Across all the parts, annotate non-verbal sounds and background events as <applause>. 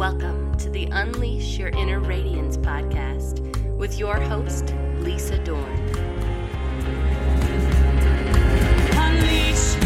Welcome to the Unleash Your Inner Radiance podcast with your host, Lisa Dorn. Unleash,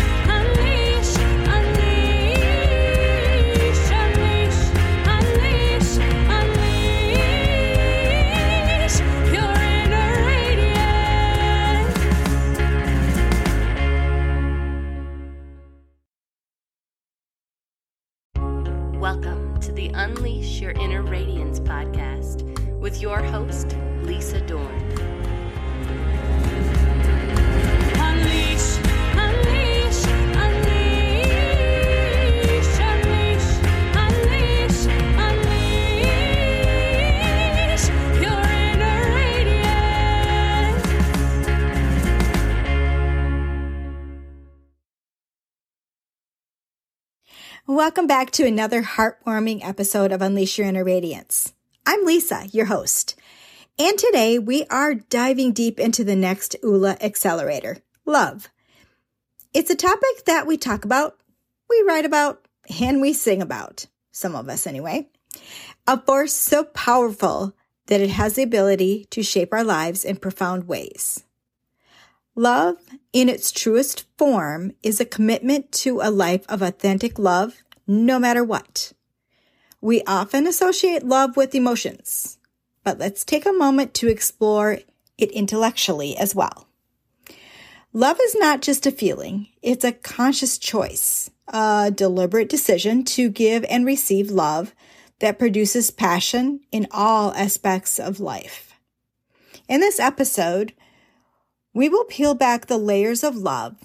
Welcome back to another heartwarming episode of Unleash Your Inner Radiance. I'm Lisa, your host. And today we are diving deep into the next Oola accelerator, love. It's a topic that we talk about, we write about, and we sing about. Some of us anyway. A force so powerful that it has the ability to shape our lives in profound ways. Love, in its truest form, is a commitment to a life of authentic love, no matter what. We often associate love with emotions, but let's take a moment to explore it intellectually as well. Love is not just a feeling, it's a conscious choice, a deliberate decision to give and receive love that produces passion in all aspects of life. In this episode, we will peel back the layers of love,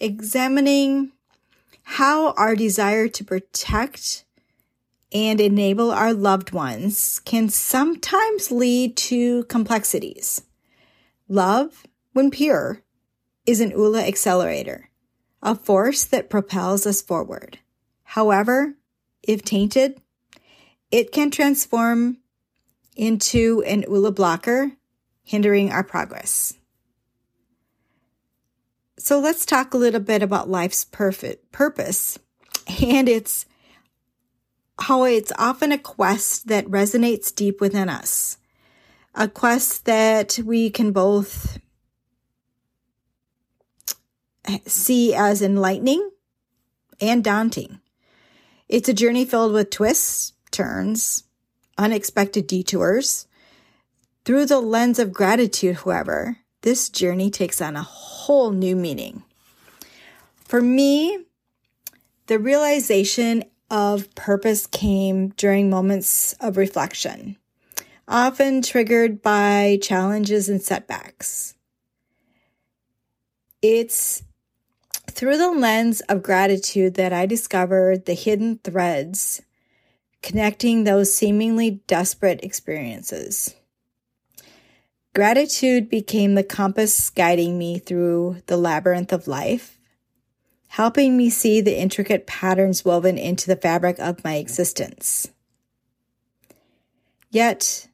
examining how our desire to protect and enable our loved ones can sometimes lead to complexities. Love, when pure, is an Oola accelerator, a force that propels us forward. However, if tainted, it can transform into an Oola blocker, hindering our progress. So let's talk a little bit about life's perfect purpose and it's how it's often a quest that resonates deep within us. A quest that we can both see as enlightening and daunting. It's a journey filled with twists, turns, unexpected detours. Through the lens of gratitude, however, this journey takes on a whole new meaning. For me, the realization of purpose came during moments of reflection, often triggered by challenges and setbacks. It's through the lens of gratitude that I discovered the hidden threads connecting those seemingly desperate experiences. Gratitude became the compass guiding me through the labyrinth of life, helping me see the intricate patterns woven into the fabric of my existence. Yet,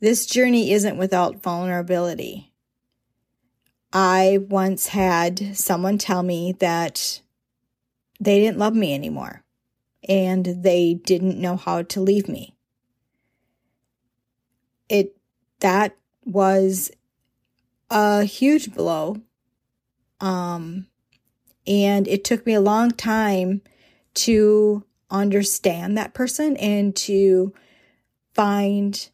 this journey isn't without vulnerability. I once had someone tell me that they didn't love me anymore and they didn't know how to leave me. It, that was a huge blow. Um, and it took me a long time to understand that person and to find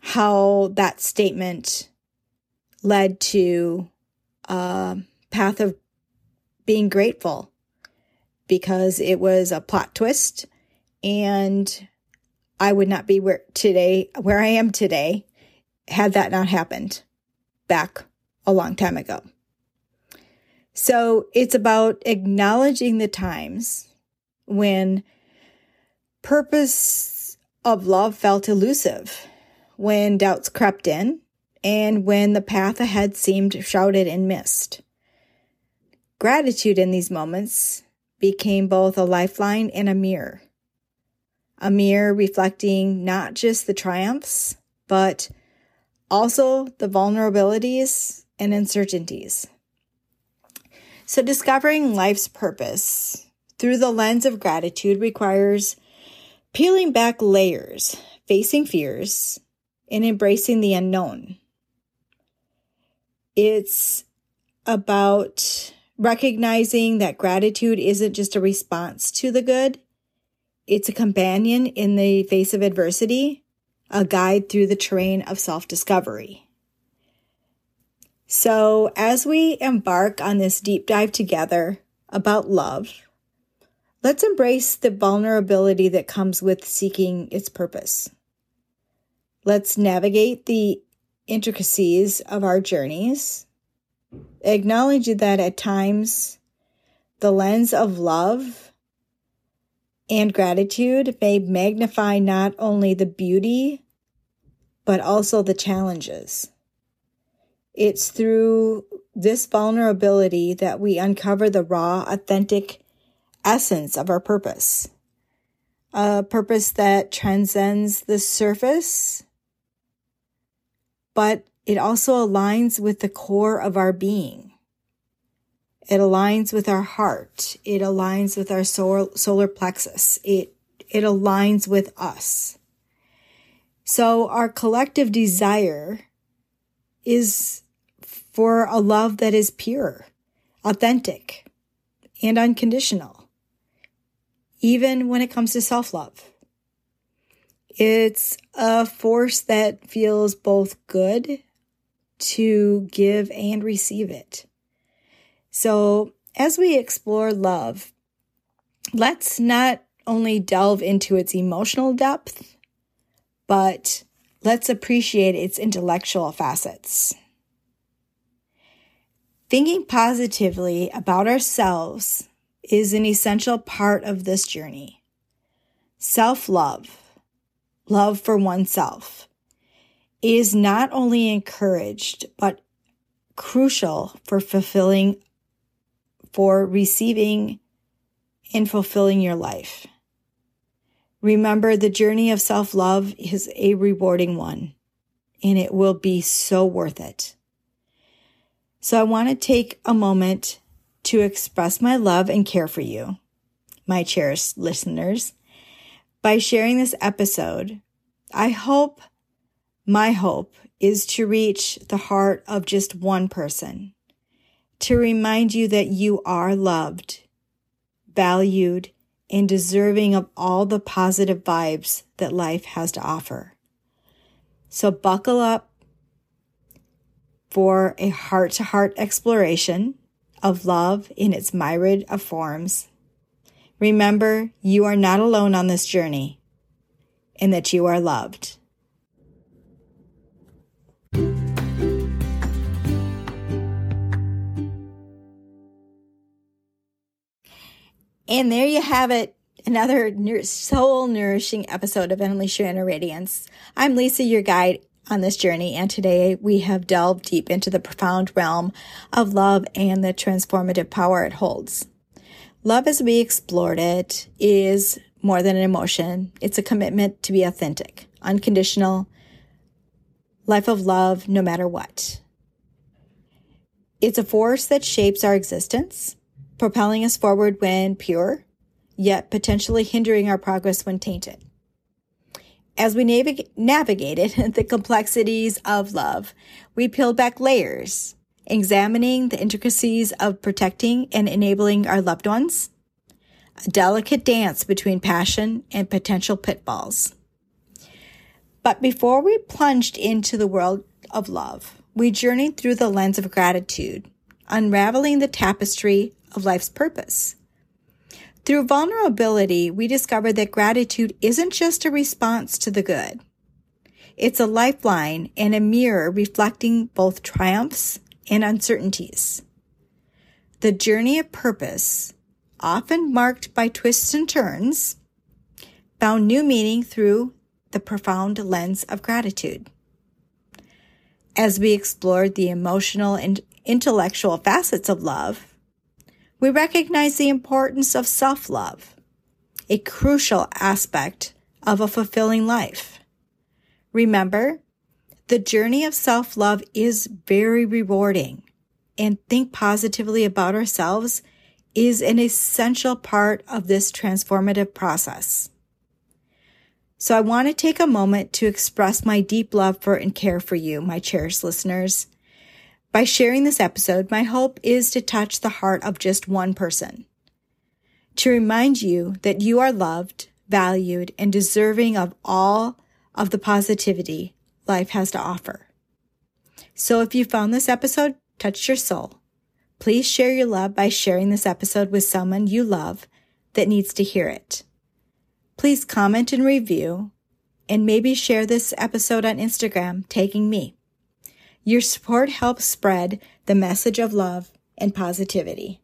how that statement led to a path of being grateful because it was a plot twist and I would not be where today, where I am today, had that not happened back a long time ago. So it's about acknowledging the times when purpose of love felt elusive, when doubts crept in, and when the path ahead seemed shrouded in mist. Gratitude in these moments became both a lifeline and a mirror a mirror reflecting not just the triumphs, but also the vulnerabilities and uncertainties. So, discovering life's purpose through the lens of gratitude requires Peeling back layers, facing fears, and embracing the unknown. It's about recognizing that gratitude isn't just a response to the good, it's a companion in the face of adversity, a guide through the terrain of self discovery. So, as we embark on this deep dive together about love, let's embrace the vulnerability that comes with seeking its purpose. Let's navigate the intricacies of our journeys. Acknowledge that at times the lens of love and gratitude may magnify not only the beauty, but also the challenges. It's through this vulnerability that we uncover the raw, authentic essence of our purpose. A purpose that transcends the surface, but it also aligns with the core of our being. It aligns with our heart. It aligns with our solar, solar plexus. It, it aligns with us. So our collective desire is for a love that is pure, authentic, and unconditional, even when it comes to self love. It's a force that feels both good to give and receive it. So, as we explore love, let's not only delve into its emotional depth, but let's appreciate its intellectual facets. Thinking positively about ourselves is an essential part of this journey. Self love, love for oneself, is not only encouraged, but crucial for fulfilling, for receiving and fulfilling your life. Remember, the journey of self love is a rewarding one, and it will be so worth it. So, I want to take a moment to express my love and care for you, my cherished listeners. By sharing this episode, I hope, my hope is to reach the heart of just one person, to remind you that you are loved, valued, and deserving of all the positive vibes that life has to offer. So buckle up for a heart to heart exploration of love in its myriad of forms. Remember, you are not alone on this journey and that you are loved. And there you have it. Another soul nourishing episode of Unleash Your Inner Radiance. I'm Lisa, your guide on this journey, and today we have delved deep into the profound realm of love and the transformative power it holds. Love, as we explored it, is more than an emotion. It's a commitment to be authentic, unconditional, life of love, no matter what. It's a force that shapes our existence, propelling us forward when pure, yet potentially hindering our progress when tainted. As we navig- navigated <laughs> the complexities of love, we peeled back layers, examining the intricacies of protecting and enabling our loved ones, a delicate dance between passion and potential pitfalls. But before we plunged into the world of love, we journeyed through the lens of gratitude, unraveling the tapestry of life's purpose. Through vulnerability, we discovered that gratitude isn't just a response to the good. It's a lifeline and a mirror reflecting both triumphs and uncertainties. The journey of purpose, often marked by twists and turns, found new meaning through the profound lens of gratitude. As we explored the emotional and intellectual facets of love, we recognize the importance of self love, a crucial aspect of a fulfilling life. Remember, the journey of self love is very rewarding, and think positively about ourselves is an essential part of this transformative process. So I want to take a moment to express my deep love for and care for you, my cherished listeners. By sharing this episode, my hope is to touch the heart of just one person. To remind you that you are loved, valued, and deserving of all of the positivity life has to offer. So if you found this episode touched your soul, please share your love by sharing this episode with someone you love that needs to hear it. Please comment and review and maybe share this episode on Instagram, tagging me. Your support helps spread the message of love and positivity.